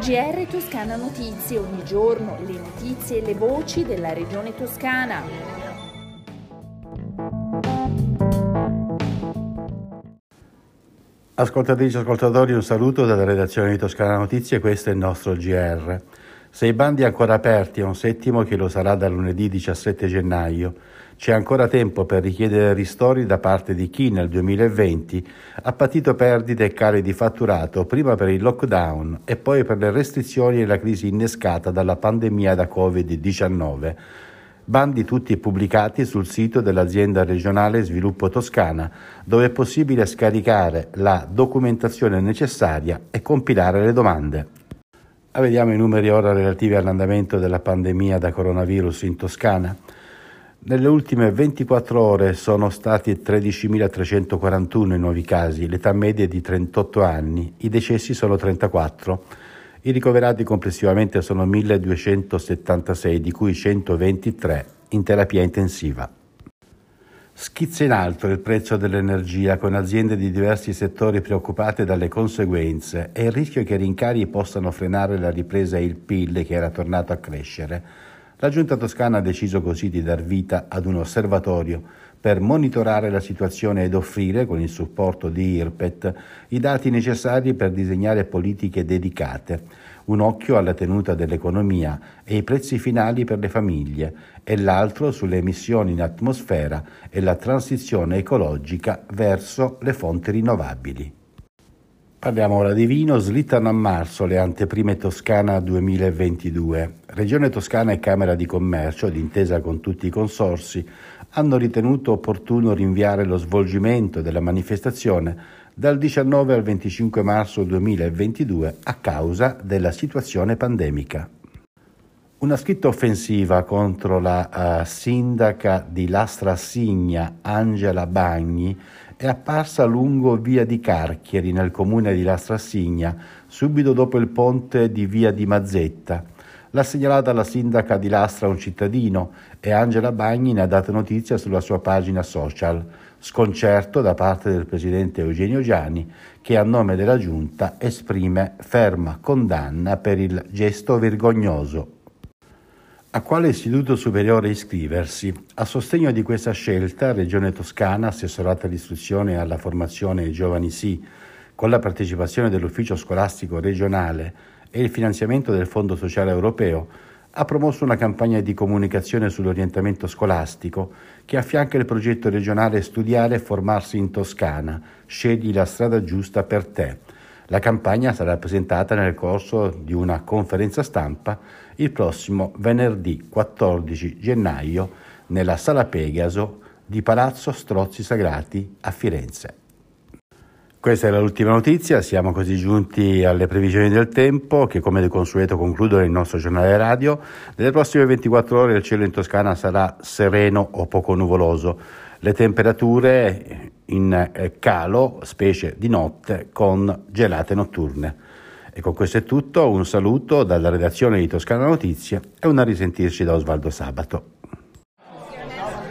GR Toscana Notizie, ogni giorno le notizie e le voci della regione toscana. Ascoltatrici e ascoltatori, un saluto dalla redazione di Toscana Notizie, questo è il nostro GR. Sei bandi ancora aperti e un settimo che lo sarà da lunedì 17 gennaio. C'è ancora tempo per richiedere ristori da parte di chi nel 2020 ha patito perdite e cali di fatturato prima per il lockdown e poi per le restrizioni e la crisi innescata dalla pandemia da Covid-19. Bandi tutti pubblicati sul sito dell'azienda regionale Sviluppo Toscana, dove è possibile scaricare la documentazione necessaria e compilare le domande. Ah, vediamo i numeri ora relativi all'andamento della pandemia da coronavirus in Toscana. Nelle ultime 24 ore sono stati 13.341 i nuovi casi, l'età media è di 38 anni, i decessi sono 34. I ricoverati complessivamente sono 1.276, di cui 123 in terapia intensiva. Schizza in alto il prezzo dell'energia con aziende di diversi settori preoccupate dalle conseguenze e il rischio che i rincari possano frenare la ripresa e il PIL che era tornato a crescere. La Giunta toscana ha deciso così di dar vita ad un osservatorio per monitorare la situazione ed offrire, con il supporto di IRPET, i dati necessari per disegnare politiche dedicate un occhio alla tenuta dell'economia e i prezzi finali per le famiglie e l'altro sulle emissioni in atmosfera e la transizione ecologica verso le fonti rinnovabili. Parliamo ora di vino, slittano a marzo le anteprime Toscana 2022. Regione Toscana e Camera di Commercio, d'intesa con tutti i consorsi, hanno ritenuto opportuno rinviare lo svolgimento della manifestazione dal 19 al 25 marzo 2022 a causa della situazione pandemica. Una scritta offensiva contro la uh, sindaca di Lastra Signa, Angela Bagni, è apparsa lungo via di Carchieri nel comune di Lastra Signa, subito dopo il ponte di via di Mazzetta. L'ha segnalata la sindaca di Lastra un cittadino e Angela Bagni ne ha dato notizia sulla sua pagina social. Sconcerto da parte del presidente Eugenio Gianni che a nome della giunta esprime ferma condanna per il gesto vergognoso. A quale istituto superiore iscriversi? A sostegno di questa scelta, Regione Toscana, assessorata all'istruzione e alla formazione giovani sì, con la partecipazione dell'ufficio scolastico regionale e il finanziamento del Fondo Sociale Europeo, ha promosso una campagna di comunicazione sull'orientamento scolastico che affianca il progetto regionale Studiare e formarsi in Toscana, scegli la strada giusta per te. La campagna sarà presentata nel corso di una conferenza stampa il prossimo venerdì 14 gennaio nella Sala Pegaso di Palazzo Strozzi Sagrati a Firenze. Questa è l'ultima notizia, siamo così giunti alle previsioni del tempo che come di consueto concludono il nostro giornale radio. Nelle prossime 24 ore il cielo in Toscana sarà sereno o poco nuvoloso, le temperature in eh, calo, specie di notte, con gelate notturne. E con questo è tutto, un saluto dalla redazione di Toscana Notizie e una risentirci da Osvaldo Sabato.